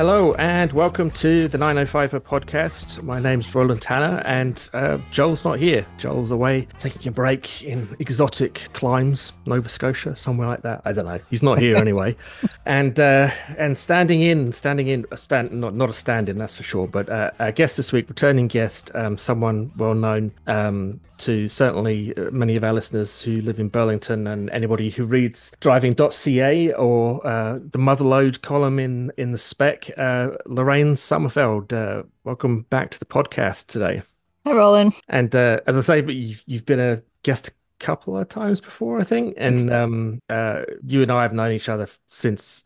Hello and welcome to the 905er podcast. My name's Roland Tanner and uh, Joel's not here. Joel's away taking a break in exotic climes, Nova Scotia, somewhere like that. I don't know. He's not here anyway. and uh, and standing in, standing in, a stand not not a stand-in, that's for sure. But uh, a guest this week, returning guest, um, someone well known um, to certainly uh, many of our listeners who live in Burlington and anybody who reads driving.ca or uh, the Motherlode column in in the spec. Uh, Lorraine Sommerfeld, uh, welcome back to the podcast today. Hi, Roland. And uh, as I say, but you've, you've been a guest a couple of times before, I think. And um, uh, you and I have known each other since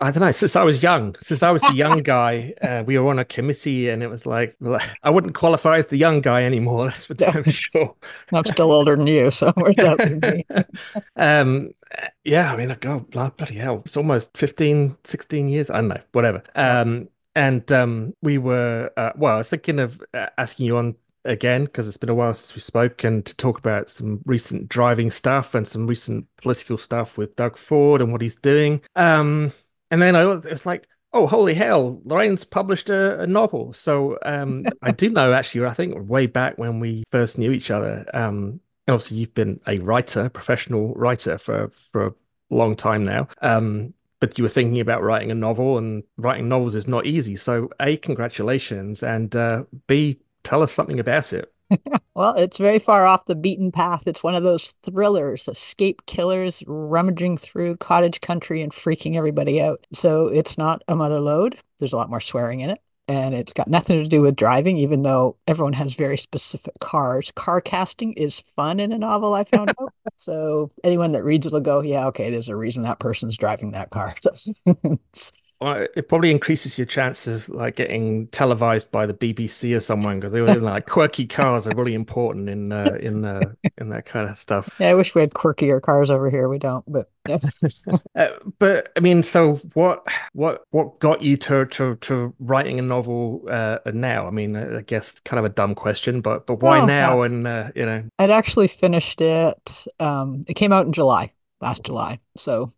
I don't know, since I was young, since I was the young guy, uh, we were on a committee and it was like, I wouldn't qualify as the young guy anymore. That's for damn sure. I'm still older than you, so where's that um, yeah, I mean, God, bloody hell, it's almost 15, 16 years. I don't know, whatever. Um, and um, we were, uh, well, I was thinking of uh, asking you on again because it's been a while since we spoke and to talk about some recent driving stuff and some recent political stuff with Doug Ford and what he's doing. Um, and then I was like, oh, holy hell, Lorraine's published a, a novel. So um, I do know actually, I think way back when we first knew each other. Um, obviously, you've been a writer, professional writer for for a long time now. Um, but you were thinking about writing a novel, and writing novels is not easy. So, a, congratulations, and uh, b, tell us something about it. Well, it's very far off the beaten path. It's one of those thrillers, escape killers rummaging through cottage country and freaking everybody out. So it's not a Motherlode. There's a lot more swearing in it. And it's got nothing to do with driving, even though everyone has very specific cars. Car casting is fun in a novel, I found out. So anyone that reads it will go, yeah, okay, there's a reason that person's driving that car. well, it probably increases your chance of like getting televised by the BBC or someone because they were like quirky cars are really important in uh, in uh, in that kind of stuff. Yeah, I wish we had quirkier cars over here. We don't, but uh, but I mean, so what what what got you to to to writing a novel uh, now? I mean, I guess kind of a dumb question, but but why oh, now? And uh, you know, I'd actually finished it. Um, it came out in July last July, so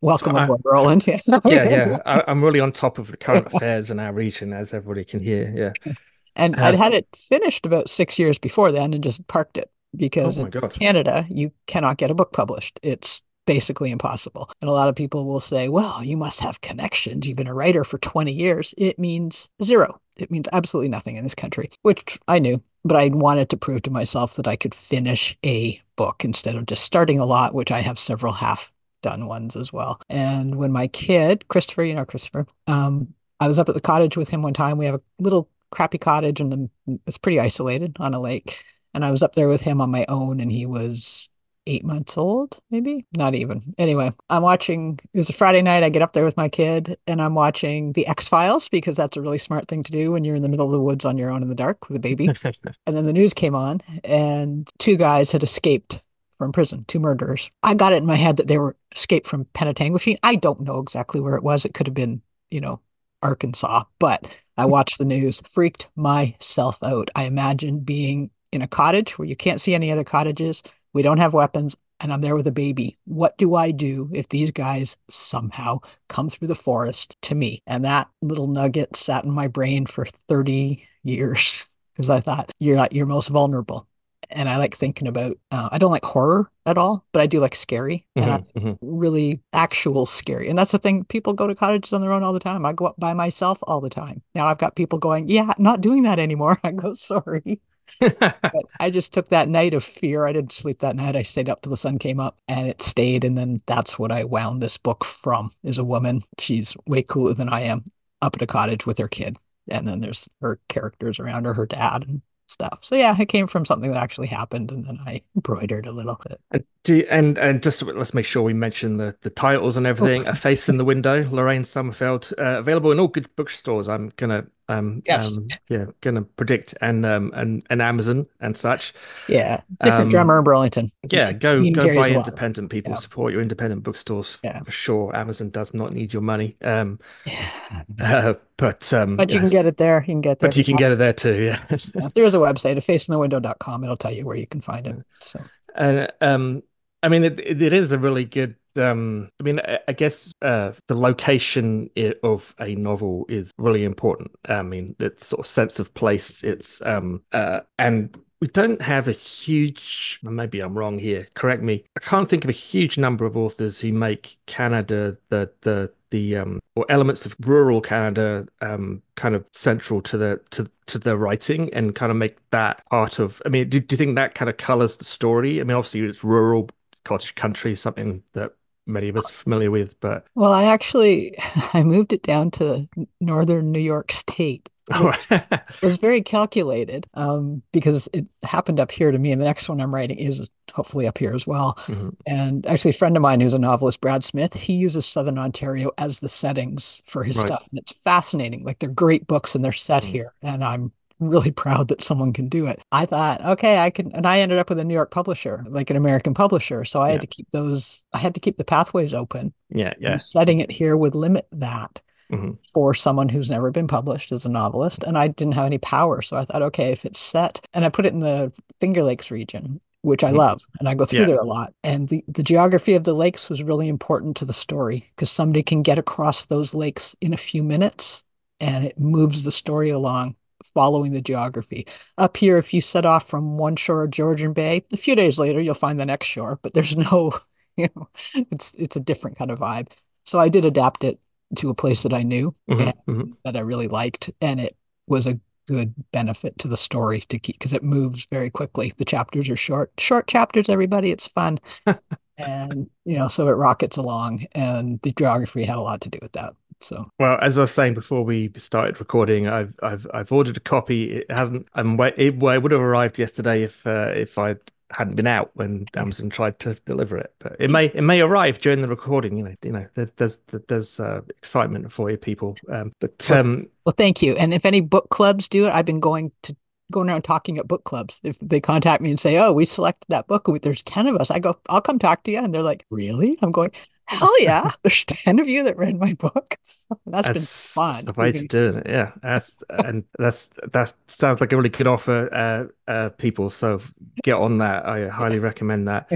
Welcome so aboard, Roland. yeah, yeah. I, am really on top of the current affairs in our region, as everybody can hear. Yeah. And I'd um, had it finished about six years before then and just parked it because oh in Canada, you cannot get a book published. It's basically impossible. And a lot of people will say, well, you must have connections. You've been a writer for 20 years. It means zero. It means absolutely nothing in this country, which I knew, but I wanted to prove to myself that I could finish a book instead of just starting a lot, which I have several half done ones as well. And when my kid, Christopher, you know Christopher, um, I was up at the cottage with him one time. We have a little crappy cottage and the, it's pretty isolated on a lake. And I was up there with him on my own and he was eight months old, maybe not even. Anyway, I'm watching. It was a Friday night. I get up there with my kid and I'm watching the X Files because that's a really smart thing to do when you're in the middle of the woods on your own in the dark with a baby. and then the news came on and two guys had escaped from prison, two murderers. I got it in my head that they were escaped from Penetanguishene. I don't know exactly where it was. It could have been, you know, Arkansas, but I hmm. watched the news, freaked myself out. I imagine being in a cottage where you can't see any other cottages. We don't have weapons, and I'm there with a baby. What do I do if these guys somehow come through the forest to me? And that little nugget sat in my brain for 30 years because I thought you're at your most vulnerable and I like thinking about. Uh, I don't like horror at all, but I do like scary mm-hmm, and mm-hmm. really actual scary. And that's the thing. People go to cottages on their own all the time. I go up by myself all the time. Now I've got people going, "Yeah, not doing that anymore." I go, "Sorry." but I just took that night of fear. I didn't sleep that night. I stayed up till the sun came up and it stayed. And then that's what I wound this book from is a woman. She's way cooler than I am up at a cottage with her kid. And then there's her characters around her, her dad and stuff. So yeah, it came from something that actually happened, and then I embroidered a little bit. And do, and and just let's make sure we mention the the titles and everything. Oh. A Face in the Window, Lorraine Sommerfeld, uh, available in all good bookstores. I'm gonna um yes. um yeah gonna predict and um and and Amazon and such. Yeah, different um, drummer in Burlington. Yeah, go go buy independent people. Yeah. Support your independent bookstores. Yeah, for sure. Amazon does not need your money. Um, uh, but um, but you yes. can get it there. You can get there. But you can get it there too. Yeah. yeah. There is a website, faceinthewindow.com. It'll tell you where you can find it. So. And um, I mean, it, it is a really good um, I mean, I guess uh, the location of a novel is really important. I mean, it's sort of sense of place. It's um, uh, and we don't have a huge maybe i'm wrong here correct me i can't think of a huge number of authors who make canada the the the um or elements of rural canada um kind of central to the to to the writing and kind of make that part of i mean do, do you think that kind of colors the story i mean obviously it's rural cottage country something that many of us are familiar with but well i actually i moved it down to northern new york state it was very calculated um, because it happened up here to me. And the next one I'm writing is hopefully up here as well. Mm-hmm. And actually, a friend of mine who's a novelist, Brad Smith, he uses Southern Ontario as the settings for his right. stuff. And it's fascinating. Like they're great books and they're set mm-hmm. here. And I'm really proud that someone can do it. I thought, okay, I can, and I ended up with a New York publisher, like an American publisher. So I yeah. had to keep those, I had to keep the pathways open. Yeah, yeah. And setting it here would limit that mm-hmm. for someone who's never been published as a novelist. And I didn't have any power. So I thought, okay, if it's set, and I put it in the Finger Lakes region, which I mm-hmm. love, and I go through yeah. there a lot. And the, the geography of the lakes was really important to the story because somebody can get across those lakes in a few minutes and it moves the story along following the geography. Up here, if you set off from one shore of Georgian Bay, a few days later you'll find the next shore, but there's no, you know, it's it's a different kind of vibe. So I did adapt it to a place that I knew mm-hmm, and mm-hmm. that I really liked. And it was a good benefit to the story to keep because it moves very quickly. The chapters are short, short chapters, everybody. It's fun. and, you know, so it rockets along. And the geography had a lot to do with that. So well, as I was saying before we started recording, I've I've I've ordered a copy. It hasn't. I'm it, it would have arrived yesterday if uh, if I'd hadn't been out when Amazon tried to deliver it. But it may it may arrive during the recording. You know, you know, there's there's there's uh, excitement for you people. Um, but um, well, thank you. And if any book clubs do it, I've been going to going around talking at book clubs. If they contact me and say, "Oh, we selected that book, there's ten of us," I go, "I'll come talk to you," and they're like, "Really?" I'm going. Hell yeah! There's ten of you that read my book. that's, that's been fun. That's the way to do it. Yeah, that's and that's that sounds like a really good offer, uh, uh, people. So get on that. I highly recommend that.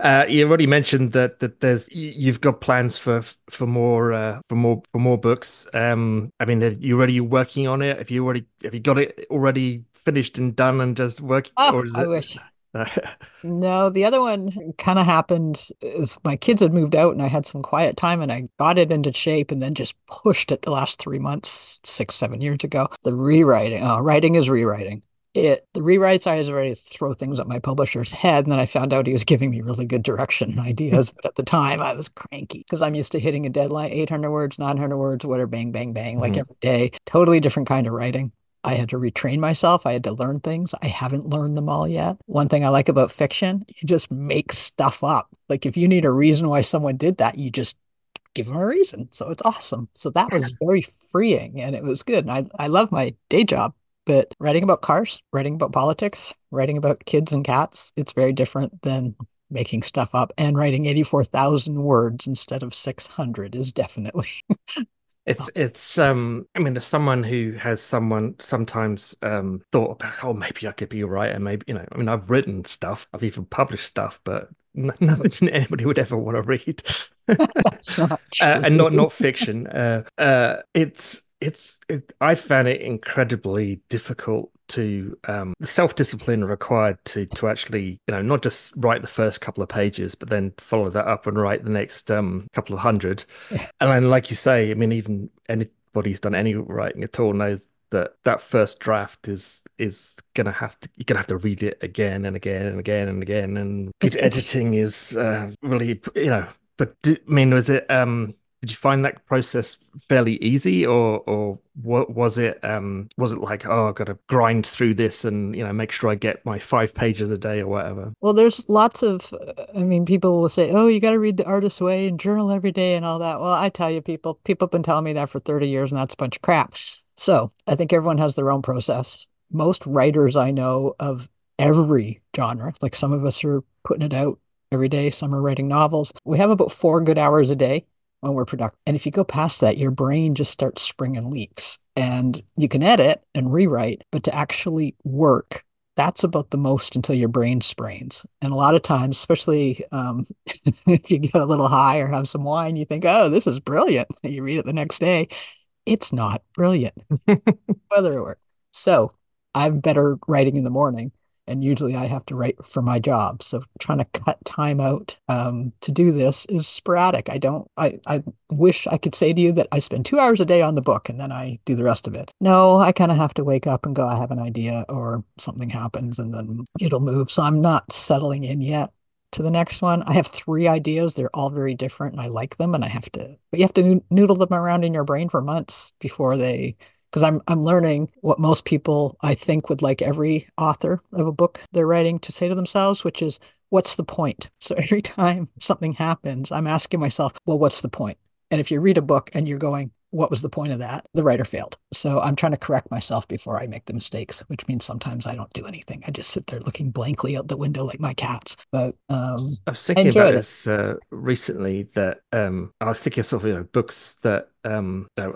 Uh, you already mentioned that that there's you've got plans for for more uh, for more for more books. Um, I mean, are you already working on it? Have you already have you got it already finished and done and just working? Oh, or is I it... wish. no, the other one kind of happened is my kids had moved out and I had some quiet time and I got it into shape and then just pushed it the last three months, six, seven years ago. The rewriting, uh, writing is rewriting. It the rewrites I was ready to throw things at my publisher's head, and then I found out he was giving me really good direction and ideas. but at the time, I was cranky because I'm used to hitting a deadline, 800 words, 900 words, whatever, bang, bang, bang, like mm-hmm. every day. Totally different kind of writing. I had to retrain myself. I had to learn things. I haven't learned them all yet. One thing I like about fiction, you just make stuff up. Like if you need a reason why someone did that, you just give them a reason. So it's awesome. So that was very freeing and it was good. And I, I love my day job, but writing about cars, writing about politics, writing about kids and cats, it's very different than making stuff up and writing 84,000 words instead of 600 is definitely It's it's um I mean as someone who has someone sometimes um thought about oh maybe I could be a writer maybe you know I mean I've written stuff I've even published stuff but nothing anybody would ever want to read uh, and not not fiction. Uh uh it's it's it, I found it incredibly difficult to um, self discipline required to to actually you know not just write the first couple of pages, but then follow that up and write the next um, couple of hundred. and then, like you say, I mean, even anybody who's done any writing at all knows that that first draft is is gonna have to you're gonna have to read it again and again and again and again and good editing is uh, really you know but do, I mean was it um did you find that process fairly easy or or what was it um was it like oh i've got to grind through this and you know make sure i get my five pages a day or whatever? Well there's lots of i mean people will say oh you got to read the artist's way and journal every day and all that. Well i tell you people people have been telling me that for 30 years and that's a bunch of crap. So i think everyone has their own process. Most writers i know of every genre like some of us are putting it out every day some are writing novels. We have about four good hours a day when we're productive. And if you go past that, your brain just starts springing leaks. And you can edit and rewrite, but to actually work that's about the most until your brain sprains. And a lot of times, especially um, if you get a little high or have some wine, you think, oh, this is brilliant. You read it the next day. It's not brilliant. Whether it works. So I'm better writing in the morning and usually I have to write for my job. So trying to cut time out um, to do this is sporadic. I don't. I I wish I could say to you that I spend two hours a day on the book and then I do the rest of it. No, I kind of have to wake up and go. I have an idea, or something happens, and then it'll move. So I'm not settling in yet to the next one. I have three ideas. They're all very different, and I like them. And I have to, but you have to noodle them around in your brain for months before they because I'm I'm learning what most people I think would like every author of a book they're writing to say to themselves, which is what's the point? So every time something happens, I'm asking myself, well, what's the point? And if you read a book and you're going, what was the point of that? The writer failed. So I'm trying to correct myself before I make the mistakes, which means sometimes I don't do anything. I just sit there looking blankly out the window like my cats. But um, I was thinking about it. this uh, recently that um, I was thinking of you know books that um, I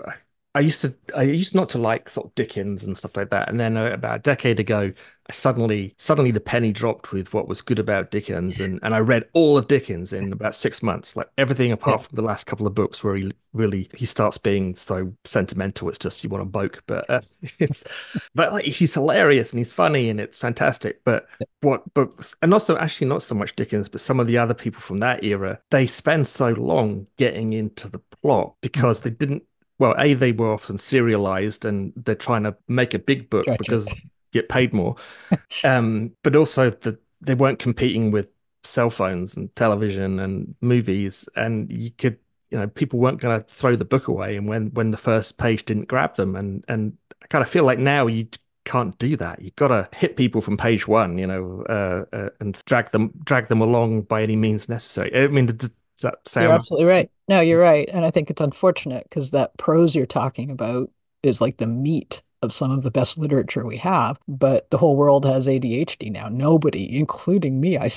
used to I used not to like sort of Dickens and stuff like that, and then uh, about a decade ago, I suddenly suddenly the penny dropped with what was good about Dickens, and, and I read all of Dickens in about six months, like everything apart from the last couple of books where he really he starts being so sentimental. It's just you want to boke, but uh, it's but like he's hilarious and he's funny and it's fantastic. But what books and also actually not so much Dickens, but some of the other people from that era, they spend so long getting into the plot because they didn't well, a they were often serialized and they're trying to make a big book gotcha. because get paid more. um, but also that they weren't competing with cell phones and television and movies, and you could, you know, people weren't going to throw the book away. And when when the first page didn't grab them, and and I kind of feel like now you can't do that. You've got to hit people from page one, you know, uh, uh, and drag them drag them along by any means necessary. I mean, does, does that sound? You're absolutely right. No, you're right. And I think it's unfortunate because that prose you're talking about is like the meat of some of the best literature we have. But the whole world has ADHD now. Nobody, including me, I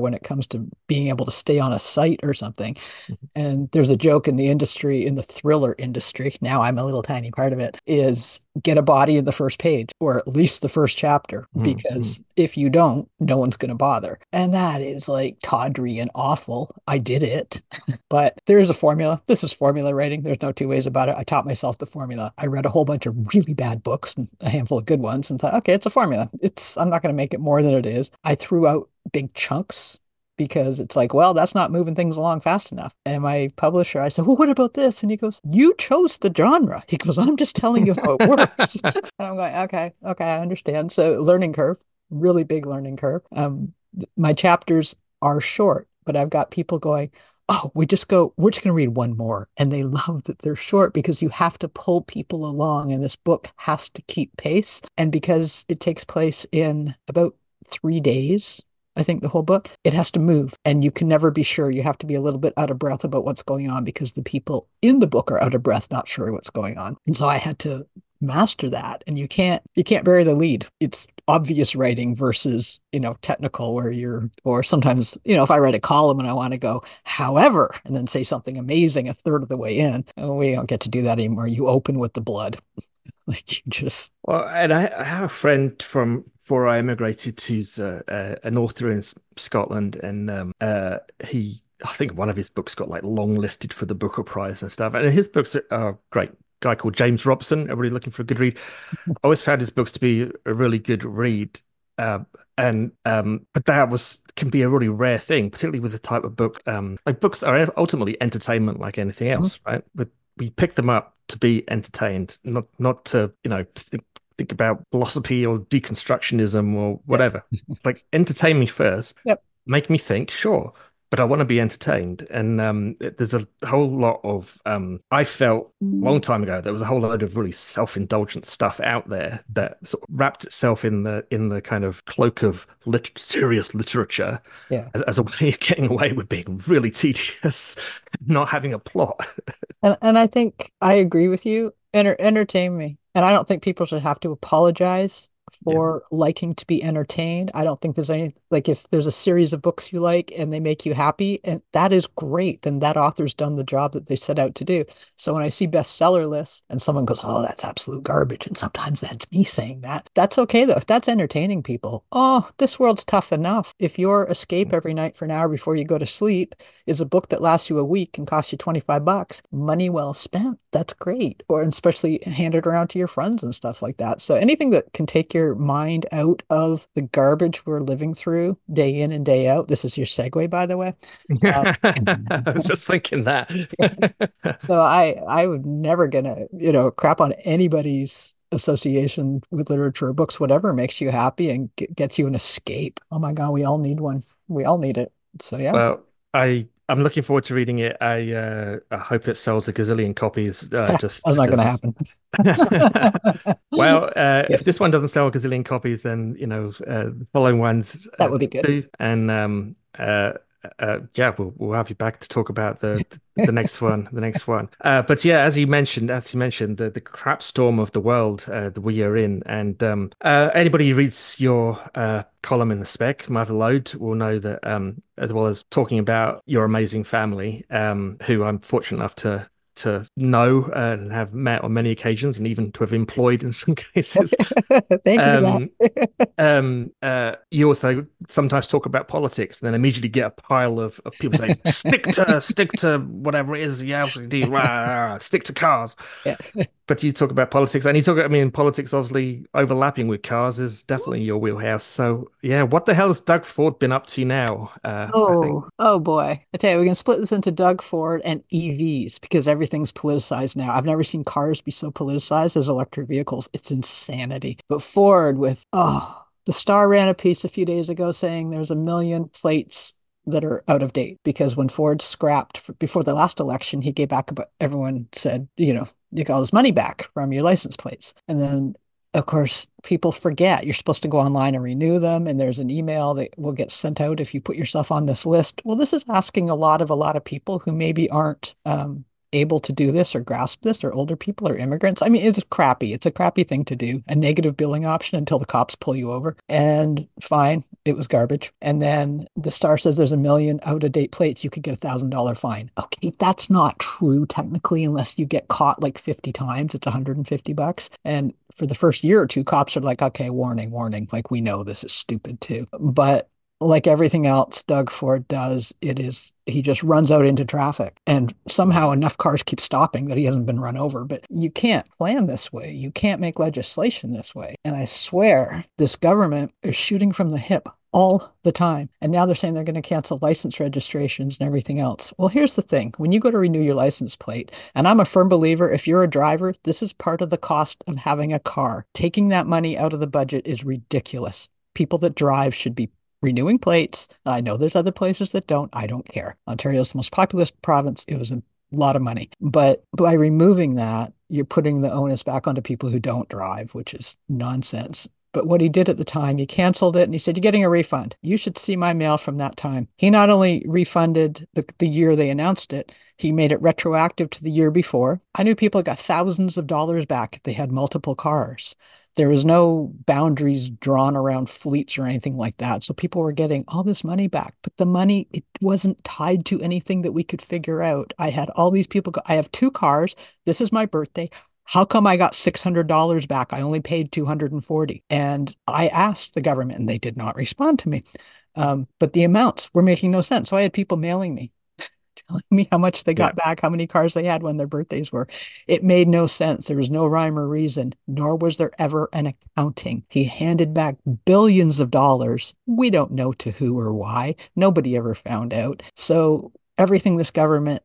when it comes to being able to stay on a site or something. Mm-hmm. And there's a joke in the industry, in the thriller industry, now I'm a little tiny part of it, is get a body in the first page or at least the first chapter, mm-hmm. because if you don't, no one's going to bother. And that is like tawdry and awful. I did it. but there is a formula. This is formula writing. There's no two ways about it. I taught myself the formula. I read a whole bunch of really bad books and a handful of good ones and thought, okay, it's a formula. It's I'm not going to make it more than it is. I threw out big chunks because it's like, well, that's not moving things along fast enough. And my publisher, I said, well, what about this? And he goes, you chose the genre. He goes, I'm just telling you how it works. and I'm going, okay, okay, I understand. So learning curve, really big learning curve. Um, my chapters are short, but I've got people going, oh, we just go, we're just going to read one more. And they love that they're short because you have to pull people along and this book has to keep pace. And because it takes place in about three days, I think the whole book, it has to move and you can never be sure. You have to be a little bit out of breath about what's going on because the people in the book are out of breath, not sure what's going on. And so I had to master that and you can't you can't bury the lead it's obvious writing versus you know technical where you're or sometimes you know if i write a column and i want to go however and then say something amazing a third of the way in oh, we don't get to do that anymore you open with the blood like you just well and i, I have a friend from before I immigrated, who's uh, uh, an author in Scotland, and um, uh, he, I think one of his books got like long listed for the Booker Prize and stuff. And his books are great. Guy called James Robertson. Everybody looking for a good read. I always found his books to be a really good read. Uh, and um, but that was can be a really rare thing, particularly with the type of book. Um, like books are ultimately entertainment, like anything else, mm-hmm. right? But we pick them up to be entertained, not not to you know th- think about philosophy or deconstructionism or whatever. it's like entertain me first. Yep. Make me think, sure, but I want to be entertained. And um, there's a whole lot of um, I felt a long time ago there was a whole load of really self-indulgent stuff out there that sort of wrapped itself in the in the kind of cloak of lit- serious literature yeah. as, as, a way of getting away with being really tedious, not having a plot. and and I think I agree with you. Enter- entertain me and I don't think people should have to apologize for yeah. liking to be entertained. I don't think there's any like if there's a series of books you like and they make you happy, and that is great, then that author's done the job that they set out to do. So when I see bestseller lists and someone goes, "Oh, that's absolute garbage," and sometimes that's me saying that, that's okay though. If that's entertaining people, oh, this world's tough enough. If your escape mm. every night for an hour before you go to sleep is a book that lasts you a week and costs you 25 bucks, money well spent. That's great. Or especially hand it around to your friends and stuff like that. So anything that can take your mind out of the garbage we're living through day in and day out. This is your segue, by the way. Uh, I was just thinking that. so I I would never gonna you know crap on anybody's association with literature or books, whatever makes you happy and gets you an escape. Oh my God, we all need one. We all need it. So yeah. Well, I I'm looking forward to reading it. I uh, I hope it sells a gazillion copies. Uh, just that's not going to happen. Uh, if this one doesn't sell a gazillion copies, then you know uh, the following ones that would be good. Do. And um, uh, uh, yeah, we'll, we'll have you back to talk about the the next one, the next one. Uh, but yeah, as you mentioned, as you mentioned, the the crap storm of the world uh, that we are in, and um, uh, anybody who reads your uh, column in the spec, Motherlode, will know that um, as well as talking about your amazing family, um, who I'm fortunate enough to to know and have met on many occasions and even to have employed in some cases. Thank um, you. um, uh, you also sometimes talk about politics and then immediately get a pile of, of people saying, stick to stick to whatever it is, yeah, stick to cars. Yeah but you talk about politics and you talk i mean politics obviously overlapping with cars is definitely your wheelhouse. So yeah what the hell has doug ford been up to now uh, oh oh boy. I tell you we can split this into doug ford and evs because everything's politicized now. I've never seen cars be so politicized as electric vehicles. It's insanity. But ford with oh the star ran a piece a few days ago saying there's a million plates that are out of date because when Ford scrapped before the last election, he gave back about everyone said, you know, you got all this money back from your license plates. And then of course, people forget you're supposed to go online and renew them. And there's an email that will get sent out if you put yourself on this list. Well, this is asking a lot of a lot of people who maybe aren't um, able to do this or grasp this or older people or immigrants. I mean, it's crappy. It's a crappy thing to do, a negative billing option until the cops pull you over. And fine, it was garbage. And then the star says there's a million out of date plates. You could get a thousand dollar fine. Okay, that's not true technically, unless you get caught like 50 times. It's 150 bucks. And for the first year or two, cops are like, okay, warning, warning. Like, we know this is stupid too. But like everything else Doug Ford does, it is he just runs out into traffic and somehow enough cars keep stopping that he hasn't been run over. But you can't plan this way. You can't make legislation this way. And I swear this government is shooting from the hip all the time. And now they're saying they're going to cancel license registrations and everything else. Well, here's the thing when you go to renew your license plate, and I'm a firm believer if you're a driver, this is part of the cost of having a car. Taking that money out of the budget is ridiculous. People that drive should be renewing plates. I know there's other places that don't. I don't care. Ontario is the most populous province. It was a lot of money. But by removing that, you're putting the onus back onto people who don't drive, which is nonsense. But what he did at the time, he canceled it and he said, You're getting a refund. You should see my mail from that time. He not only refunded the, the year they announced it, he made it retroactive to the year before. I knew people got thousands of dollars back if they had multiple cars. There was no boundaries drawn around fleets or anything like that. So people were getting all this money back, but the money, it wasn't tied to anything that we could figure out. I had all these people go, I have two cars. This is my birthday. How come I got $600 back? I only paid 240. And I asked the government and they did not respond to me. Um, but the amounts were making no sense. So I had people mailing me telling me how much they got yeah. back, how many cars they had when their birthdays were. It made no sense. There was no rhyme or reason, nor was there ever an accounting. He handed back billions of dollars. We don't know to who or why. Nobody ever found out. So everything this government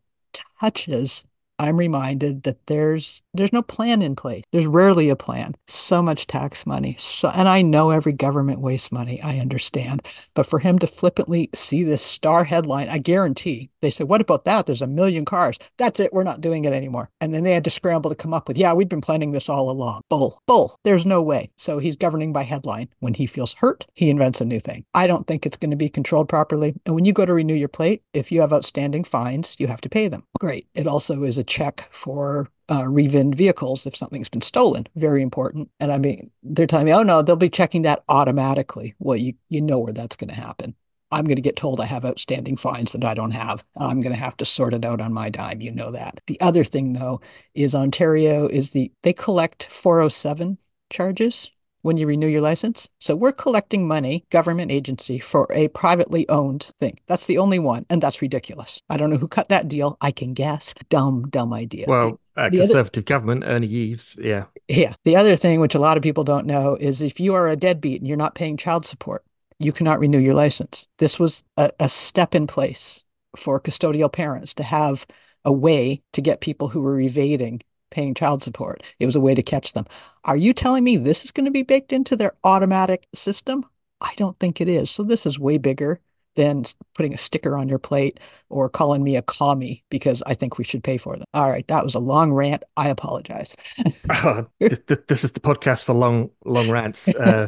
touches I'm reminded that there's there's no plan in place. There's rarely a plan. So much tax money. So and I know every government wastes money. I understand. But for him to flippantly see this star headline, I guarantee they said, What about that? There's a million cars. That's it. We're not doing it anymore. And then they had to scramble to come up with, Yeah, we've been planning this all along. Bull. Bull. There's no way. So he's governing by headline. When he feels hurt, he invents a new thing. I don't think it's going to be controlled properly. And when you go to renew your plate, if you have outstanding fines, you have to pay them. Great. It also is a check for uh, revind vehicles if something's been stolen. Very important. And I mean, they're telling me, oh no, they'll be checking that automatically. Well, you you know where that's going to happen. I'm going to get told I have outstanding fines that I don't have. I'm going to have to sort it out on my dime. You know that. The other thing, though, is Ontario is the they collect 407 charges when you renew your license. So we're collecting money, government agency, for a privately owned thing. That's the only one. And that's ridiculous. I don't know who cut that deal. I can guess. Dumb, dumb idea. Well, Uh, the conservative other, government, Ernie Eves. Yeah. Yeah. The other thing, which a lot of people don't know, is if you are a deadbeat and you're not paying child support, you cannot renew your license. This was a, a step in place for custodial parents to have a way to get people who were evading paying child support. It was a way to catch them. Are you telling me this is going to be baked into their automatic system? I don't think it is. So this is way bigger than putting a sticker on your plate or calling me a commie because I think we should pay for them. All right, that was a long rant. I apologize. uh, this is the podcast for long, long rants. Uh,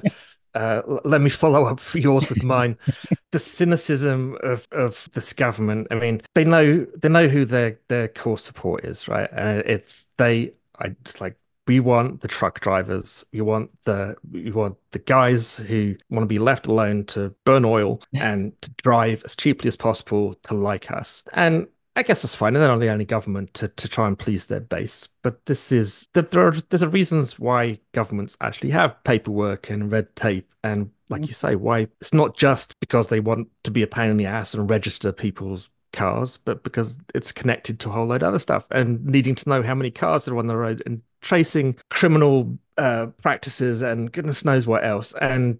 uh, let me follow up yours with mine. the cynicism of, of this government. I mean, they know they know who their their core support is, right? And it's they. I just like we want the truck drivers. We want the we want the guys who want to be left alone to burn oil and to drive as cheaply as possible to like us. And I guess that's fine. And they're not the only government to, to try and please their base. But this is there, there are there's a reasons why governments actually have paperwork and red tape, and like mm. you say, why it's not just because they want to be a pain in the ass and register people's cars, but because it's connected to a whole load of other stuff and needing to know how many cars are on the road and tracing criminal uh, practices and goodness knows what else. And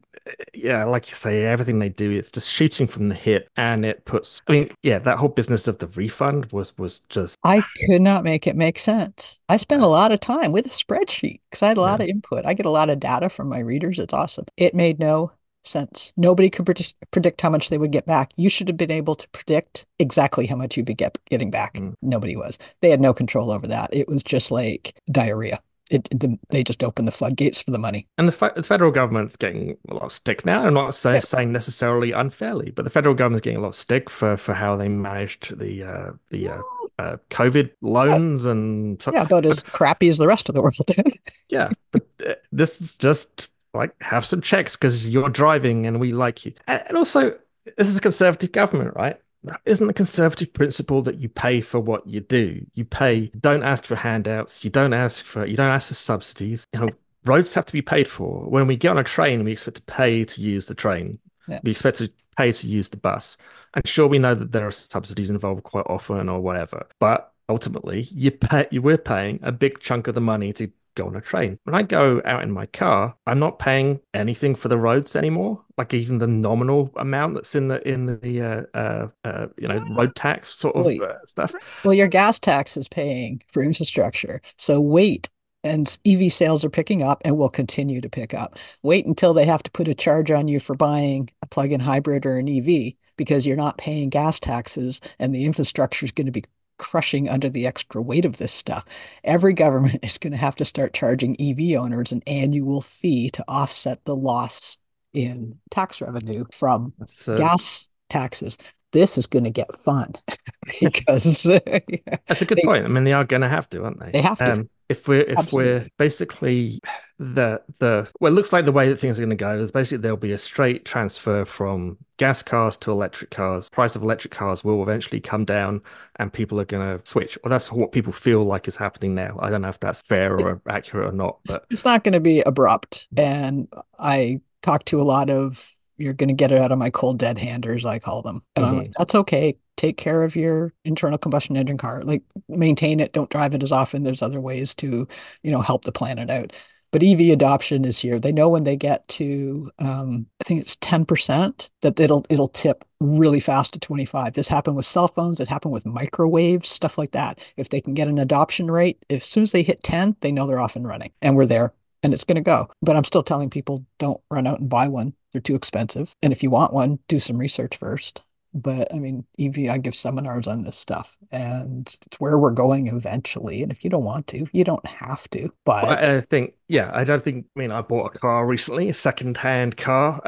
yeah, like you say, everything they do, it's just shooting from the hip, and it puts. I mean, yeah, that whole business of the refund was was just. I could not make it make sense. I spent a lot of time with a spreadsheet because I had a lot yeah. of input. I get a lot of data from my readers. It's awesome. It made no sense. Nobody could predict, predict how much they would get back. You should have been able to predict exactly how much you'd be get, getting back. Mm. Nobody was. They had no control over that. It was just like diarrhea it, the, they just opened the floodgates for the money. And the, fe- the, federal government's getting a lot of stick now. I'm not say, yeah. saying necessarily unfairly, but the federal government's getting a lot of stick for, for how they managed the uh, the uh, uh, COVID loans yeah. and yeah, about as crappy as the rest of the world. yeah, but uh, this is just like have some checks because you're driving and we like you, and also this is a conservative government, right? isn't the conservative principle that you pay for what you do? You pay, don't ask for handouts, you don't ask for, you don't ask for subsidies. You know, roads have to be paid for. When we get on a train, we expect to pay to use the train. Yeah. We expect to pay to use the bus. And sure, we know that there are subsidies involved quite often or whatever, but ultimately, you pay, you we're paying a big chunk of the money to go on a train. When I go out in my car, I'm not paying anything for the roads anymore. Like even the nominal amount that's in the in the uh, uh, uh you know road tax sort of uh, stuff. Well, your gas tax is paying for infrastructure. So wait and EV sales are picking up and will continue to pick up. Wait until they have to put a charge on you for buying a plug-in hybrid or an EV because you're not paying gas taxes and the infrastructure is going to be crushing under the extra weight of this stuff. Every government is going to have to start charging EV owners an annual fee to offset the loss in tax revenue from uh, gas taxes. This is going to get fun because that's a good they, point. I mean, they are going to have to, aren't they? They have to. Um, if we're if Absolutely. we're basically the the well it looks like the way that things are going to go is basically there'll be a straight transfer from gas cars to electric cars. Price of electric cars will eventually come down and people are going to switch. Or that's what people feel like is happening now. I don't know if that's fair or accurate or not but it's not going to be abrupt. And i talked to a lot of you're going to get it out of my cold dead handers i call them. And mm-hmm. i'm like that's okay. Take care of your internal combustion engine car. Like maintain it. Don't drive it as often. There's other ways to you know help the planet out but ev adoption is here. They know when they get to um, i think it's 10% that it'll it'll tip really fast to 25 this happened with cell phones. It happened with microwaves stuff like that. If they can get an adoption rate as soon as they hit 10 they know they're off and running and we're there and it's going to go. But i'm still telling people don't run out and buy one. They're too expensive. And if you want one do some research first but I mean, EV, I give seminars on this stuff, and it's where we're going eventually. And if you don't want to, you don't have to. But I think, yeah, I don't think. I mean, I bought a car recently, a second-hand car.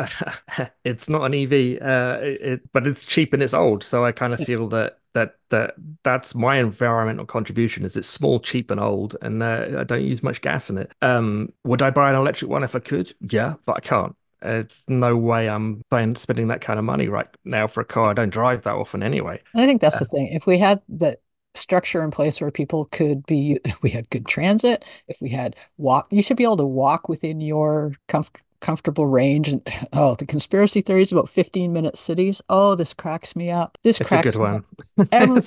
it's not an EV, uh, it, but it's cheap and it's old, so I kind of feel that that that that's my environmental contribution is it's small cheap and old and uh, i don't use much gas in it um would i buy an electric one if i could yeah but i can't it's no way I'm spending that kind of money right now for a car. I don't drive that often anyway. And I think that's uh, the thing. If we had the structure in place where people could be, if we had good transit, if we had walk, you should be able to walk within your comfort comfortable range. And oh, the conspiracy theories about 15 minute cities. Oh, this cracks me up. This it's cracks a good one. Every,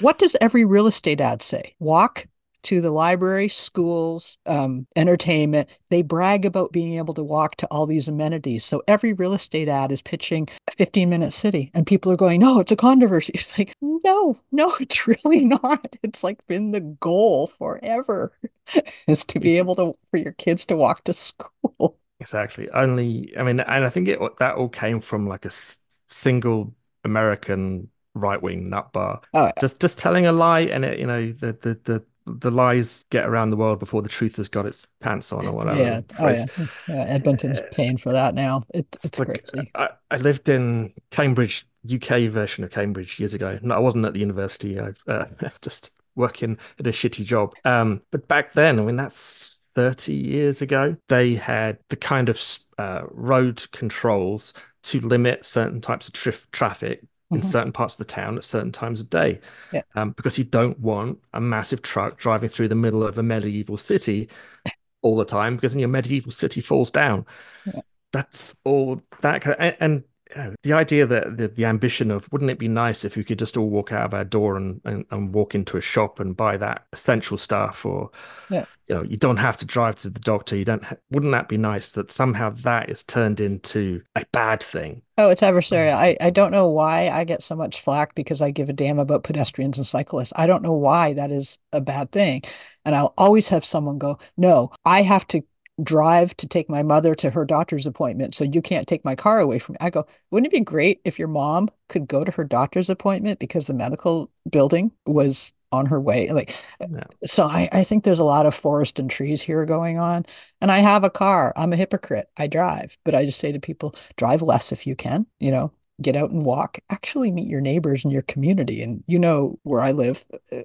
what does every real estate ad say? Walk to the library, schools, um, entertainment. They brag about being able to walk to all these amenities. So every real estate ad is pitching a 15 minute city, and people are going, No, it's a controversy. It's like, no, no, it's really not. It's like been the goal forever is to be able to, for your kids to walk to school. Exactly. Only, I mean, and I think it that all came from like a s- single American right wing nut bar. Oh, yeah. just just telling a lie, and it, you know, the the the the lies get around the world before the truth has got its pants on or whatever. Yeah, oh yeah. yeah. Edmonton's uh, paying for that now. It, it's like, crazy. I, I, lived in Cambridge, UK version of Cambridge years ago. No, I wasn't at the university. I uh, just working at a shitty job. Um, but back then, I mean, that's 30 years ago, they had the kind of uh, road controls to limit certain types of trif- traffic in mm-hmm. certain parts of the town at certain times of day. Yeah. Um, because you don't want a massive truck driving through the middle of a medieval city all the time because then your medieval city falls down. Yeah. That's all that kind of, and the idea that the, the ambition of wouldn't it be nice if we could just all walk out of our door and, and, and walk into a shop and buy that essential stuff or yeah. you know you don't have to drive to the doctor. You don't ha- wouldn't that be nice that somehow that is turned into a bad thing? Oh it's adversarial. I, I don't know why i get so much flack because i give a damn about pedestrians and cyclists. I don't know why that is a bad thing. And i'll always have someone go no i have to drive to take my mother to her doctor's appointment. So you can't take my car away from me. I go, wouldn't it be great if your mom could go to her doctor's appointment because the medical building was on her way? Like, no. so I, I think there's a lot of forest and trees here going on. And I have a car. I'm a hypocrite. I drive, but I just say to people, drive less if you can, you know, get out and walk actually meet your neighbors in your community and you know where i live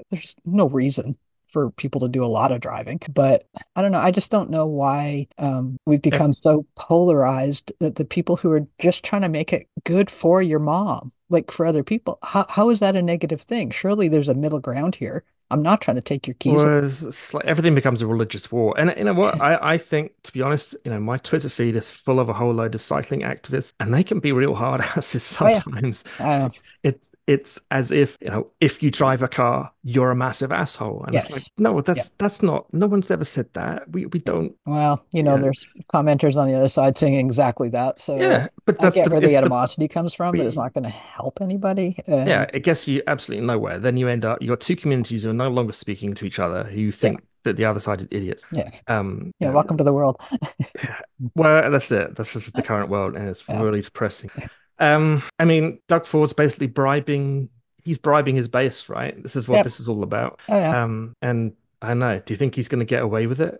there's no reason for people to do a lot of driving. But I don't know. I just don't know why um, we've become so polarized that the people who are just trying to make it good for your mom, like for other people, how, how is that a negative thing? Surely there's a middle ground here. I'm not trying to take your keys. Like everything becomes a religious war. And you know what? I, I think, to be honest, you know, my Twitter feed is full of a whole load of cycling activists, and they can be real hard asses sometimes. Oh, yeah. It's it's as if you know, if you drive a car, you're a massive asshole. And yes. Like, no, that's yeah. that's not. No one's ever said that. We we don't. Well, you know, yeah. there's commenters on the other side saying exactly that. So yeah, but that's I get the, where the animosity the, comes from, but it's not going to help anybody. Um, yeah, it gets you absolutely nowhere. Then you end up you got two communities who are no longer speaking to each other who think. Yeah. That the other side is idiots. Yeah. Um. Yeah. Welcome to the world. well, that's it. This is the current world, and it's really depressing. Um, I mean, Doug Ford's basically bribing. He's bribing his base, right? This is what yep. this is all about. Oh, yeah. Um, and I know. Do you think he's going to get away with it?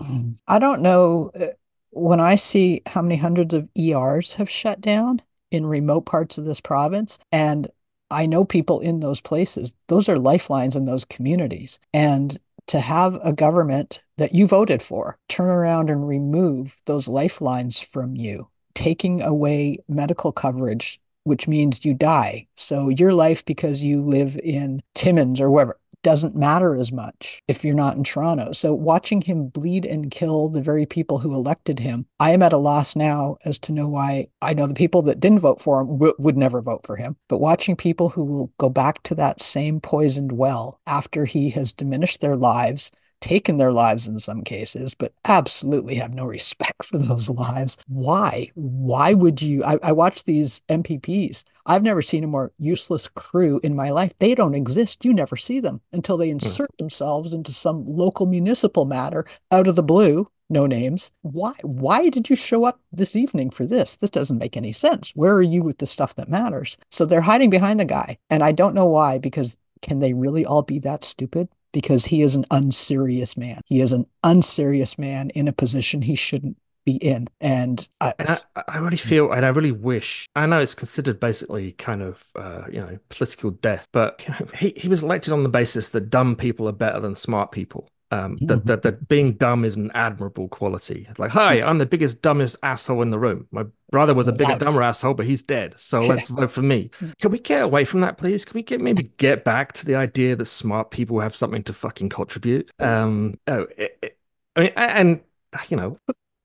I don't know. Uh, when I see how many hundreds of ERs have shut down in remote parts of this province, and I know people in those places, those are lifelines in those communities. And to have a government that you voted for turn around and remove those lifelines from you, taking away medical coverage which means you die. So your life, because you live in Timmins or wherever, doesn't matter as much if you're not in Toronto. So watching him bleed and kill the very people who elected him, I am at a loss now as to know why. I know the people that didn't vote for him w- would never vote for him, but watching people who will go back to that same poisoned well after he has diminished their lives taken their lives in some cases, but absolutely have no respect for those lives. Why? Why would you? I, I watch these MPPs. I've never seen a more useless crew in my life. They don't exist. You never see them until they hmm. insert mm. themselves into some local municipal matter out of the blue. No names. Why? Why did you show up this evening for this? This doesn't make any sense. Where are you with the stuff that matters? So they're hiding behind the guy, and I don't know why. Because can they really all be that stupid? Because he is an unserious man. He is an unserious man in a position he shouldn't be in. And, I, and I, I, really feel, and I really wish, I know it's considered basically kind of, uh, you know, political death, but he, he was elected on the basis that dumb people are better than smart people um, that, that that being dumb is an admirable quality. Like, hi, I'm the biggest, dumbest asshole in the room. My brother was a bigger, dumber asshole, but he's dead. So let's vote for me. Can we get away from that, please? Can we get maybe get back to the idea that smart people have something to fucking contribute? Um, oh, it, it, I mean, and you know,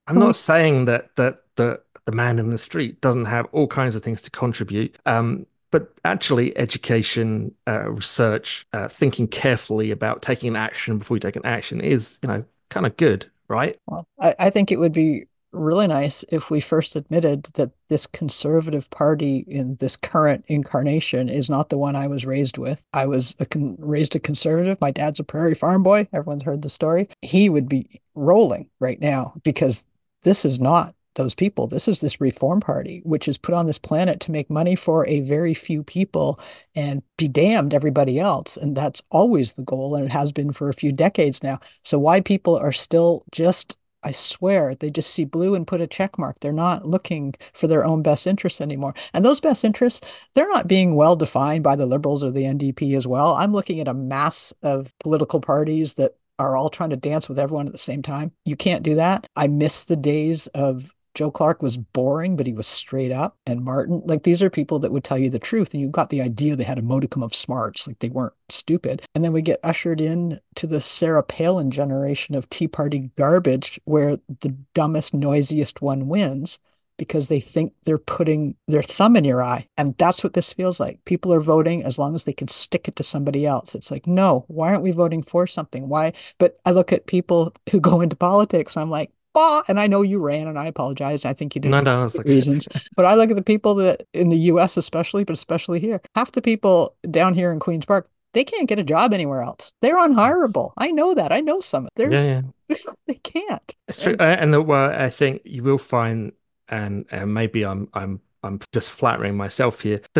I'm not saying that that the the man in the street doesn't have all kinds of things to contribute. Um, but actually education uh, research uh, thinking carefully about taking an action before you take an action is you know kind of good right well, I, I think it would be really nice if we first admitted that this conservative party in this current incarnation is not the one I was raised with. I was a con- raised a conservative. My dad's a prairie farm boy. Everyone's heard the story. He would be rolling right now because this is not those people. This is this reform party, which is put on this planet to make money for a very few people and be damned everybody else. And that's always the goal. And it has been for a few decades now. So why people are still just I swear they just see blue and put a check mark. They're not looking for their own best interests anymore. And those best interests, they're not being well defined by the liberals or the NDP as well. I'm looking at a mass of political parties that are all trying to dance with everyone at the same time. You can't do that. I miss the days of Joe Clark was boring, but he was straight up. And Martin, like these are people that would tell you the truth. And you got the idea they had a modicum of smarts, like they weren't stupid. And then we get ushered in to the Sarah Palin generation of Tea Party garbage where the dumbest, noisiest one wins because they think they're putting their thumb in your eye. And that's what this feels like. People are voting as long as they can stick it to somebody else. It's like, no, why aren't we voting for something? Why? But I look at people who go into politics and I'm like, bah, and I know you ran, and I apologize. I think you did no, no, like... reasons. but I look at the people that in the U.S. especially, but especially here, half the people down here in Queens Park, they can't get a job anywhere else. They're unhireable. I know that. I know some. There's yeah, yeah. they can't. It's true, and, and the, well, I think you will find, and, and maybe I'm I'm I'm just flattering myself here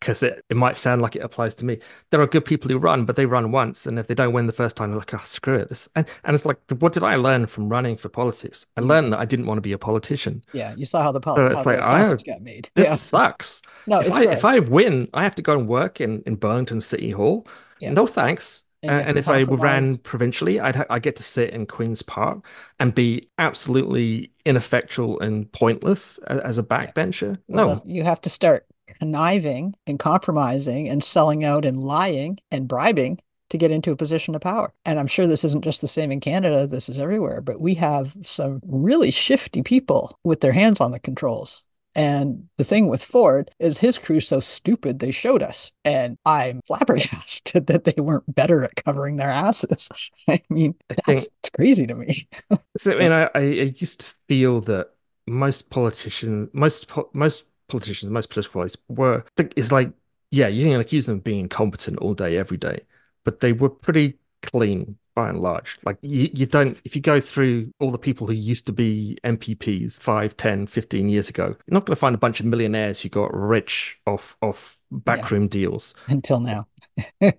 because it, it might sound like it applies to me. There are good people who run, but they run once, and if they don't win the first time, they're like, "Oh, screw it!" This and, and it's like, what did I learn from running for politics? I mm. learned that I didn't want to be a politician. Yeah, you saw how the politics so it's like, got made. This yeah. sucks. No, if I, if I win, I have to go and work in in Burlington City Hall. Yeah. No thanks. And, and if I ran provincially, I'd ha- I get to sit in Queens Park and be absolutely ineffectual and pointless as, a backbencher. Yeah. Well, no, you have to start conniving and compromising and selling out and lying and bribing to get into a position of power. And I'm sure this isn't just the same in Canada, this is everywhere, but we have some really shifty people with their hands on the controls. And the thing with Ford is his crew's so stupid they showed us. And I'm flabbergasted that they weren't better at covering their asses. I mean, I that's think, crazy to me. so, I mean, I, I used to feel that most politicians, most most politicians, most political parties were, it's like, yeah, you can accuse them of being incompetent all day, every day, but they were pretty clean by and large. Like you, you don't, if you go through all the people who used to be MPPs 5, 10, 15 years ago, you're not going to find a bunch of millionaires who got rich off, off backroom yeah. deals. Until now.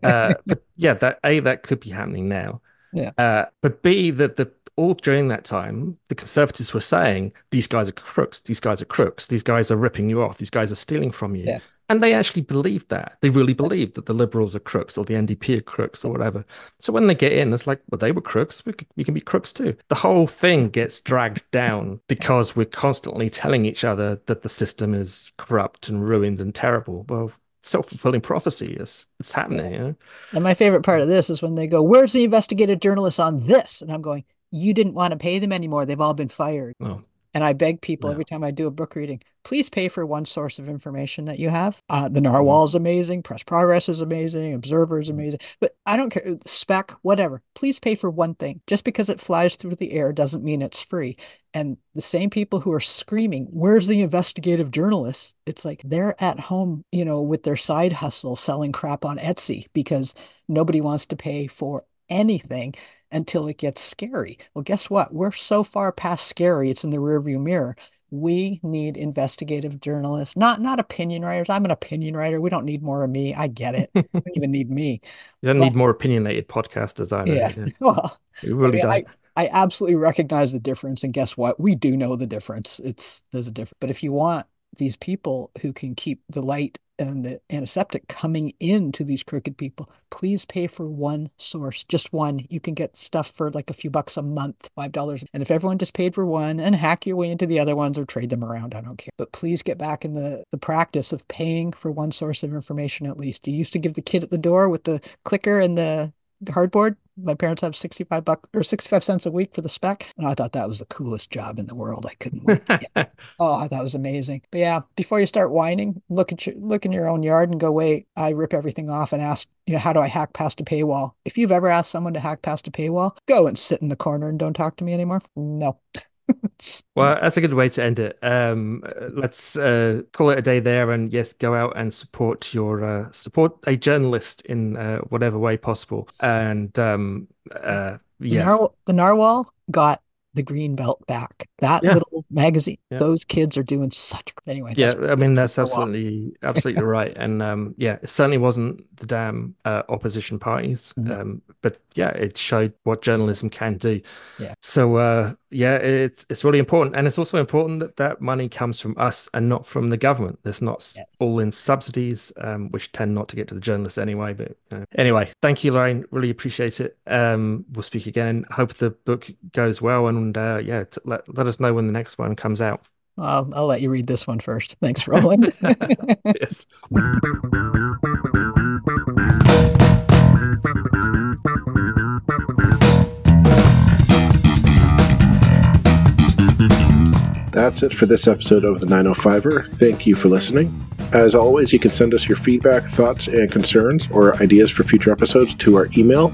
uh, but yeah, that A, that could be happening now. Yeah. Uh, but B, that the all during that time, the conservatives were saying these guys are crooks, these guys are crooks, these guys are ripping you off, these guys are stealing from you. Yeah. And they actually believed that. They really believed that the liberals are crooks or the NDP are crooks or whatever. So when they get in, it's like, well, they were crooks. We, could, we can be crooks too. The whole thing gets dragged down because we're constantly telling each other that the system is corrupt and ruined and terrible. Well, self-fulfilling prophecy is it's happening. You know? And my favorite part of this is when they go, "Where's the investigative journalists on this?" And I'm going, "You didn't want to pay them anymore. They've all been fired." Oh. And I beg people every time I do a book reading, please pay for one source of information that you have. Uh, the Narwhal is amazing. Press Progress is amazing. Observer is amazing. But I don't care. Spec, whatever. Please pay for one thing. Just because it flies through the air doesn't mean it's free. And the same people who are screaming, where's the investigative journalists? It's like they're at home, you know, with their side hustle selling crap on Etsy because nobody wants to pay for anything until it gets scary. Well, guess what? We're so far past scary, it's in the rearview mirror. We need investigative journalists, not not opinion writers. I'm an opinion writer. We don't need more of me. I get it. we don't even need me. You don't but, need more opinionated podcasters either. Yeah. yeah. Well, you really I, mean, I absolutely recognize the difference. And guess what? We do know the difference. It's there's a difference. But if you want these people who can keep the light and the antiseptic coming into these crooked people, please pay for one source, just one. You can get stuff for like a few bucks a month, five dollars. And if everyone just paid for one and hack your way into the other ones or trade them around, I don't care. But please get back in the, the practice of paying for one source of information at least. You used to give the kid at the door with the clicker and the hardboard my parents have 65 bucks or 65 cents a week for the spec. And I thought that was the coolest job in the world. I couldn't wait. oh, I thought it was amazing. But yeah, before you start whining, look at your look in your own yard and go, wait, I rip everything off and ask, you know, how do I hack past a paywall? If you've ever asked someone to hack past a paywall, go and sit in the corner and don't talk to me anymore. No. well, that's a good way to end it. Um, let's uh, call it a day there, and yes, go out and support your uh, support a journalist in uh, whatever way possible. And um, uh, yeah, the, the narwhal got the green belt back. That yeah. little magazine, yeah. those kids are doing such. Anyway, yeah, I mean that's absolutely absolutely right, and um, yeah, it certainly wasn't the damn uh, opposition parties, no. um, but yeah, it showed what journalism can do. Yeah. So uh, yeah, it's it's really important, and it's also important that that money comes from us and not from the government. There's not yes. all in subsidies, um, which tend not to get to the journalists anyway. But anyway, thank you, Lorraine. Really appreciate it. Um, we'll speak again. Hope the book goes well, and uh, yeah, t- let let us know when the next one comes out. I'll, I'll let you read this one first. Thanks, Roland. yes. That's it for this episode of the 905er. Thank you for listening. As always, you can send us your feedback, thoughts, and concerns or ideas for future episodes to our email,